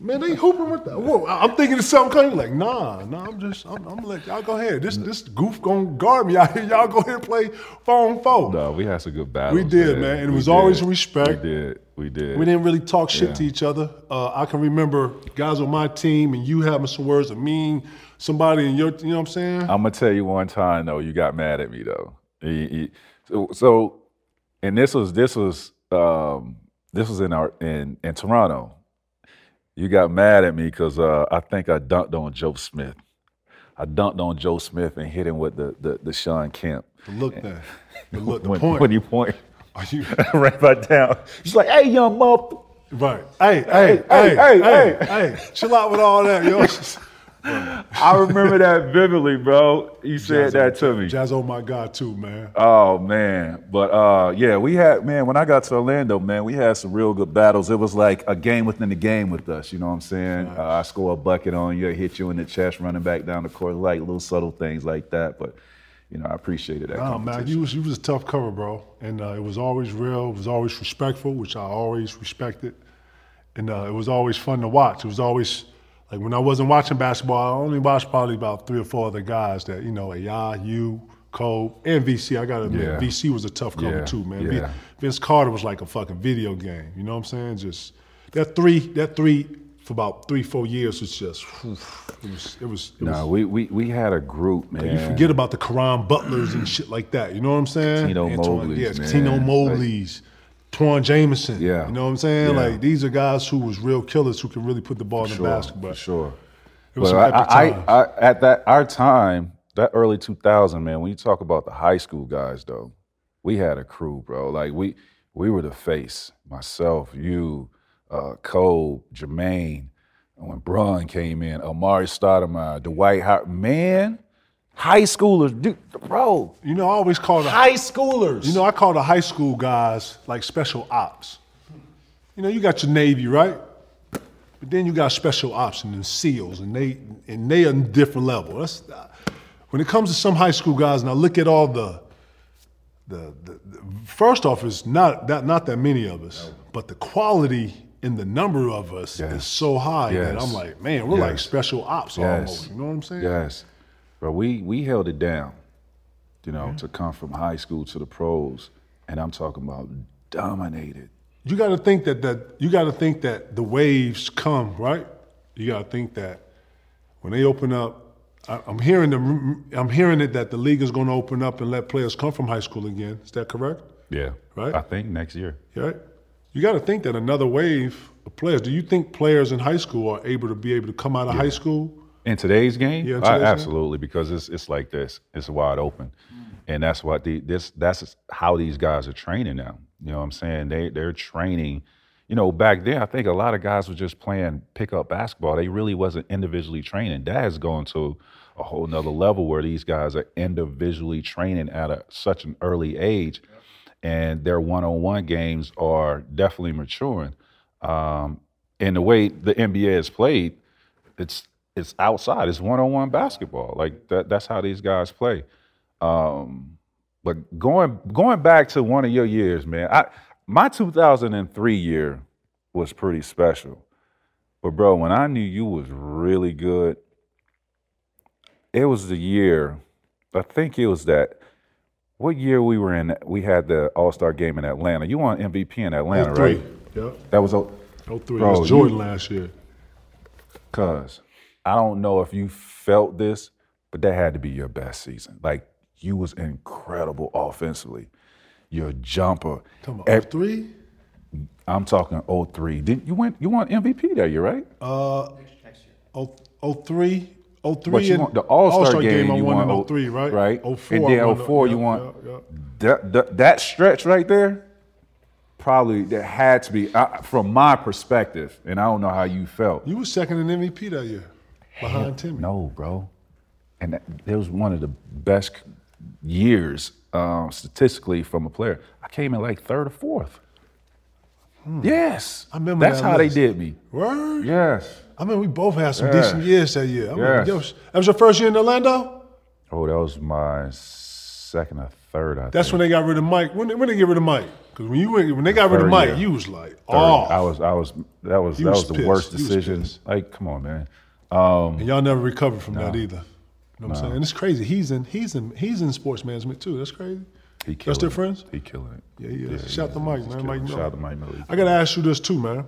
man, they hooping with that. Whoa, I'm thinking of something coming. Like, nah, nah. I'm just, I'm, I'm like, y'all go ahead. This, this goof gonna guard me *laughs* out here. Y'all go ahead and play phone on four. No, we had some good battles. We did, man, and it was always respect. We did. We did. We didn't really talk shit Yeah. to each other. Uh, I can remember guys on my team and you having some words of mean somebody in your, you know what I'm saying? I'm gonna tell you one time though. You got mad at me though. So, so, and this was this was um, this was in our in in Toronto. You got mad at me because uh, I think I dunked on Joe Smith. I dunked on Joe Smith and hit him with the the, the Shawn Kemp. The look that, *laughs* the look, the when, point. when you point, Are you, *laughs* right back down. She's like, "Hey, young mother." right. Hey, hey, hey, hey, hey, hey, hey, Chill out with all that, yo. *laughs* I remember that vividly, bro. You said that to me. Jazz, oh my God, too, man. Oh man, but uh, yeah, we had man. When I got to Orlando, man, we had some real good battles. It was like a game within the game with us. You know what I'm saying? Uh, I score a bucket on you, I hit you in the chest, running back down the court, like little subtle things like that. But you know, I appreciated that. Nah, man, you was you was a tough cover, bro, and uh, it was always real. It was always respectful, which I always respected, and uh, it was always fun to watch. It was always like when I wasn't watching basketball, I only watched probably about three or four other guys that you know, yeah, you, Cole, and VC. I gotta admit, Yeah. VC was a tough cover Yeah, too, man. Yeah. Vince Carter was like a fucking video game. You know what I'm saying? Just that three, that three for about three, four years was just. it was. It was. It No, was we, we we had a group, man. you forget about the Caron Butlers and shit like that. You know what I'm saying? Tino Mobleys, yes, man. Tino Mobleys, Twan Jamison. Yeah. You know what I'm saying? Yeah. Like these are guys who was real killers who can really put the ball in sure, the basket. But for sure. it was But some epic I, I. I, at that our time, that early 2000, man. When you talk about the high school guys, though, we had a crew, bro. Like we we were the face. Myself, you, uh, Cole, Jermaine. And when Bron came in, Amar'e Stoudemire, Dwight Howard, man, high schoolers, dude, bro, you know, I always call the high schoolers. You know, I call the high school guys like special ops. You know, you got your Navy, right? But then you got special ops and then SEALs, and they and they are a different level. That's uh, when it comes to some high school guys, and I look at all the the, the, the first off is not that not that many of us, but the quality in the number of us Yes. is so high that I'm like, man, we're like special ops Yes. almost. You know what I'm saying? Yes, bro. We we held it down, you know, mm-hmm. to come from high school to the pros, and I'm talking about dominated. you got to think that that you got to think that the waves come right. You got to think that when they open up, I, I'm hearing the I'm hearing it that the league is going to open up and let players come from high school again. Is that correct? Yeah, Right? I think next year. Right. You got to think that another wave of players. Do you think players in high school are able to be able to come out of high school? In today's game, Yeah, in I- today's game. absolutely, because it's it's like this. It's wide open, and that's what the this that's how these guys are training now. You know what I'm saying? They they're training. You know, back then I think a lot of guys were just playing pickup basketball. They really wasn't individually training. That has gone to a whole nother level where these guys are individually training at a, such an early age, and their one-on-one games are definitely maturing. Um, and the way the NBA is played, it's it's outside. It's one on one basketball. Like that. That's how these guys play. Um, but going going back to one of your years, man. I my 2003 year was pretty special. But bro, when I knew you was really good, it was the year. I think it was that. What year we were in? We had the All Star game in Atlanta. You won MVP in Atlanta, right? Yeah. That was a. Oh three. Bro, it was Jordan you- last year. Cause I don't know if you felt this, but that had to be your best season. Like you was incredible offensively. Your jumper. Come on. ev- three. I'm talking 03. Didn't you went you won MVP that year, right? Uh, oh, oh three. Oh But three. you won the All-Star, game, I you won, won in oh- 03, right? Right. 04, and then won 04 you yeah, won yeah, yeah. That, that that stretch right there probably that had to be uh, from my perspective and I don't know how you felt. You was second in MVP that year, behind Timmy. No, bro. And that, it was one of the best years um, statistically from a player. I came in like third or fourth. Yes. Hmm. I remember That's that how list. they did me. Word. Yes. I mean, we both had some Yeah. decent years that year. I mean, Yes. that, was, that was your first year in Orlando. Oh, that was my second or third, I That's think. when they got rid of Mike. When, they- when they get rid of Mike? Because when you went, when they got rid of Mike, year. you was like, oh, I was, I was, that was, You that was was, the worst decision. Like, come on, man. And y'all never recovered from that either. You know what I'm saying? And it's crazy. He's in, he's in, he's in sports management too. That's crazy. He Y'all killed still it. friends? He killing it. Yeah, yeah. he Shout is. to Mike, man. killing Mike. Shout out to Mike Miller. I gotta ask you this too, man.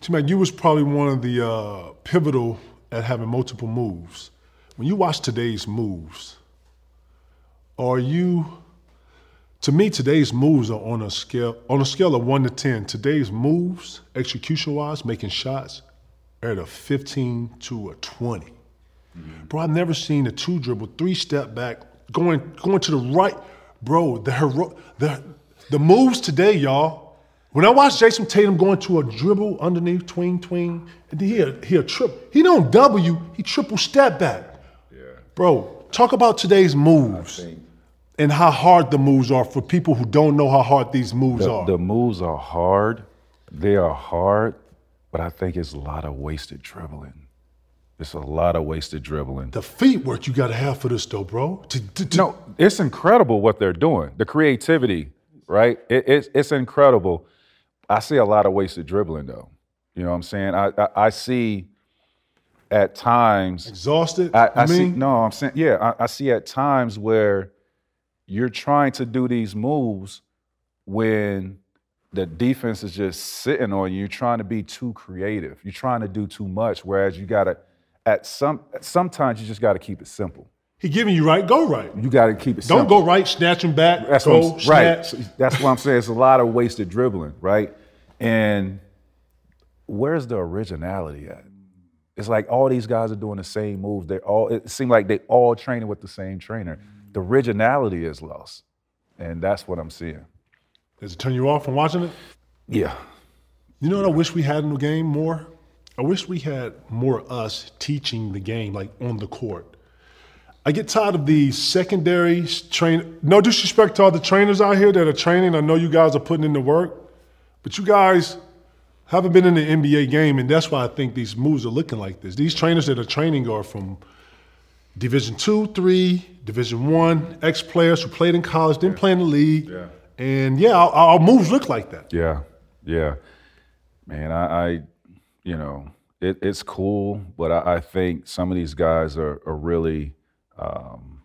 T-Mac, you was probably one of the uh, pivotal at having multiple moves. When you watch today's moves, are you? To me, today's moves are on a scale on a scale of one to ten. Today's moves, execution-wise, making shots, at a fifteen to a 20 Bro, I've never seen a two dribble, three step back, going going to the right. Bro, the hero, the the moves today, y'all. When I watch Jayson Tatum going to a dribble underneath, twing, twing, and he'll, he'll trip. He don't W, he triple step back. Yeah. Bro, talk about today's moves and how hard the moves are for people who don't know how hard these moves The, are. the moves are hard. They are hard, but I think it's a lot of wasted dribbling. It's a lot of wasted dribbling. the feet work you got to have for this, though, bro. To, to, to- No, it's incredible what they're doing. The creativity, right? It, it's it's incredible. I see a lot of wasted dribbling though. You know what I'm saying? I I, I see at times Exhausted. I, I you see. No, I'm saying, yeah, I, I see at times where you're trying to do these moves when the defense is just sitting on you. You're trying to be too creative. You're trying to do too much. Whereas you gotta, at some, sometimes you just gotta keep it simple. He giving you right, go right. You gotta keep it. Don't simple. go right, snatch him back. That's go, what I'm, right. That's what I'm saying. It's a lot of wasted dribbling, right? And where's the originality at? It's like all these guys are doing the same moves. They all it seems like they all training with the same trainer. The originality is lost, and that's what I'm seeing. Does it turn you off from watching it? Yeah, You know what I wish we had in the game more? I wish we had more us teaching the game, like on the court. I get tired of the secondary train. No disrespect to all the trainers out here that are training. I know you guys are putting in the work, but you guys haven't been in the NBA game, and that's why I think these moves are looking like this. These trainers that are training are from Division two, three, Division one, ex players who played in college, didn't play in the league, Yeah. And yeah, our, our moves look like that. yeah, yeah. Man, I, I you know, it, it's cool, but I, I think some of these guys are, are really um,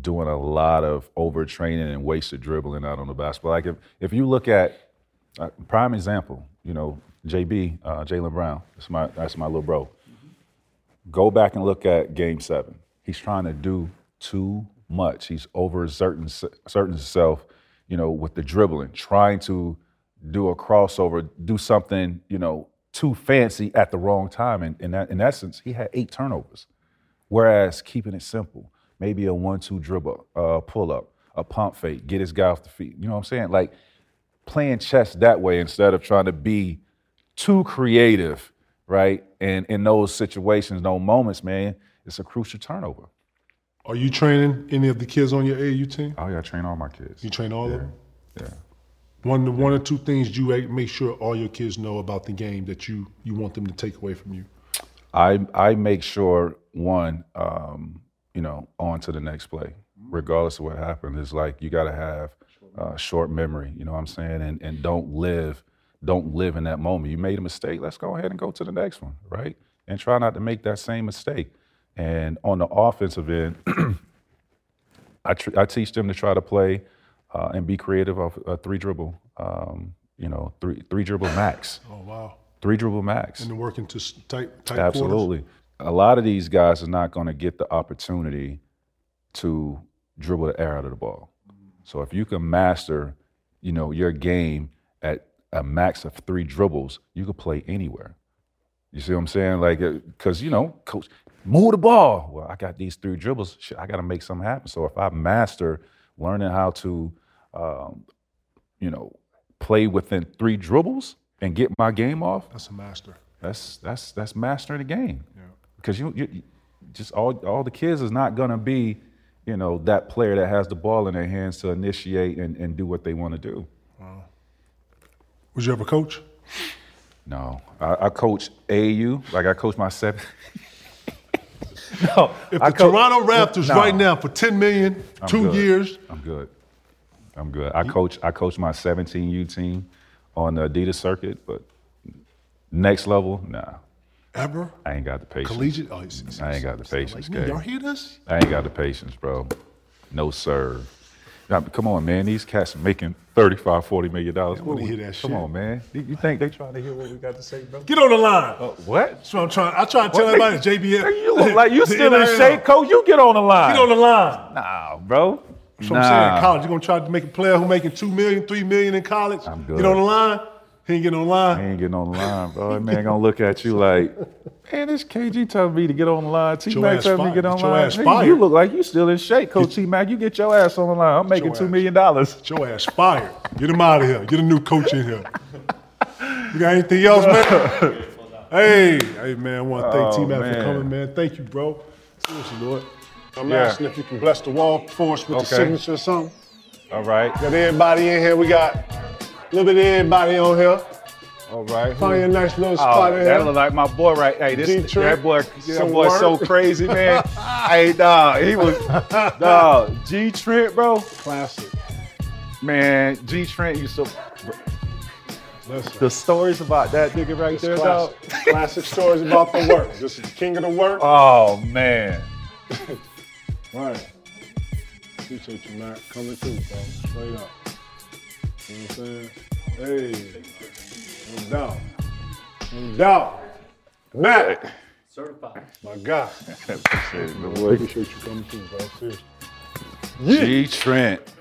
doing a lot of overtraining and wasted dribbling out on the basketball. Like if, if you look at uh, prime example, you know, JB, uh, Jaylen Brown, that's my that's my little bro. Go back and look at Game Seven. He's trying to do too much. He's overexerting certain himself, you know, with the dribbling, trying to do a crossover, do something, you know, too fancy at the wrong time. And in that, in essence, he had eight turnovers. Whereas keeping it simple, maybe a one-two dribble, uh, pull up, a pump fake, get his guy off the feet. You know what I'm saying? Like playing chess that way instead of trying to be too creative, right? And in those situations, those moments, man, it's a crucial turnover. Are you training any of the kids on your AU team? Oh yeah, I train all my kids. You train all of them? Yeah. One, one or two things you make sure all your kids know about the game that you you want them to take away from you. I I make sure one, um, you know, on to the next play, regardless of what happened. It's like you got to have uh, short memory. You know what I'm saying? And and don't live don't live in that moment. You made a mistake. Let's go ahead and go to the next one, right? And try not to make that same mistake. And on the offensive end, *clears throat* I tr- I teach them to try to play uh, and be creative off a three dribble. Um, you know, three three dribble max, Oh wow! three dribble max. And then working to tight tight quarters. Absolutely. A lot of these guys are not going to get the opportunity to dribble the air out of the ball. So if you can master, you know, your game at a max of three dribbles, you can play anywhere. You see what I'm saying? Like, because you know, coach, move the ball. Well, I got these three dribbles. Shit, I got to make something happen. So if I master learning how to, um, you know, play within three dribbles and get my game off, That's a master. that's that's that's mastering the game. Yeah. Because you, you you- just all all the kids is not gonna be, you know, that player that has the ball in their hands to initiate and, and do what they want to do. Wow. Was you ever coach? No, I, I coach AU like I coach my seven. *laughs* no, If I the co- Toronto Raptors No. right now for 10 million, I'm two good. years, I'm good. I'm good. I coach I coach my 17U team on the Adidas circuit, but next level, nah, ever I ain't got the patience. collegiate. Oh, it's- it's- I ain't got the patience, Like, Gabe. y'all hear this? I ain't got the patience, bro. No sir. Now, come on, man. These cats are making 35, 40 million dollars. wanna hear that Come shit. on, man. You, think they trying to hear what we got to say, bro? Get on the line. Uh, what? That's what I'm trying. I try to tell everybody. JBL. You look like you *laughs* still in shape, coach. You get on the line. Get on the line. Nah, bro. That's what I'm saying. In College, you're gonna try to make a player who making two million, three million in college. I'm good. Get on the line. He ain't getting on the line. He ain't getting on the line, bro. That man gonna look at you like, man, this KG telling me to get on the line. T Mac telling me to get on the line. Nigga. You look like you still in shape, Coach T Mac. You get your ass on the line. I'm making two million dollars. Get your ass fired. Get him out of here. Get a new coach in here. You got anything else, man? *laughs* hey, hey, man. I want to thank Oh, T Mac for coming, man. Thank you, bro. Seriously, Lord. I'm Yeah. asking if you can bless the wall for us with the signature or something. All right. Got everybody in here. We got a little bit of everybody on here. All right. Find a nice little Oh, spot in that look like my boy right. Hey, this that boy, that boy so crazy, man. *laughs* hey, dog, he was dog. G Trent, bro. Classic. Man, G Trent used to. Listen. The stories about that nigga right there, dog. Classic, classic stories about the work. This is the king of the work. *laughs* Oh man. *laughs* Right. Appreciate you, Matt. Coming through, bro. Straight up. You know what I'm saying? Hey. No doubt. No doubt. Matt. Certified. My guy. *laughs* Appreciate it, boy. Appreciate you coming through, bro. Seriously. G Trent.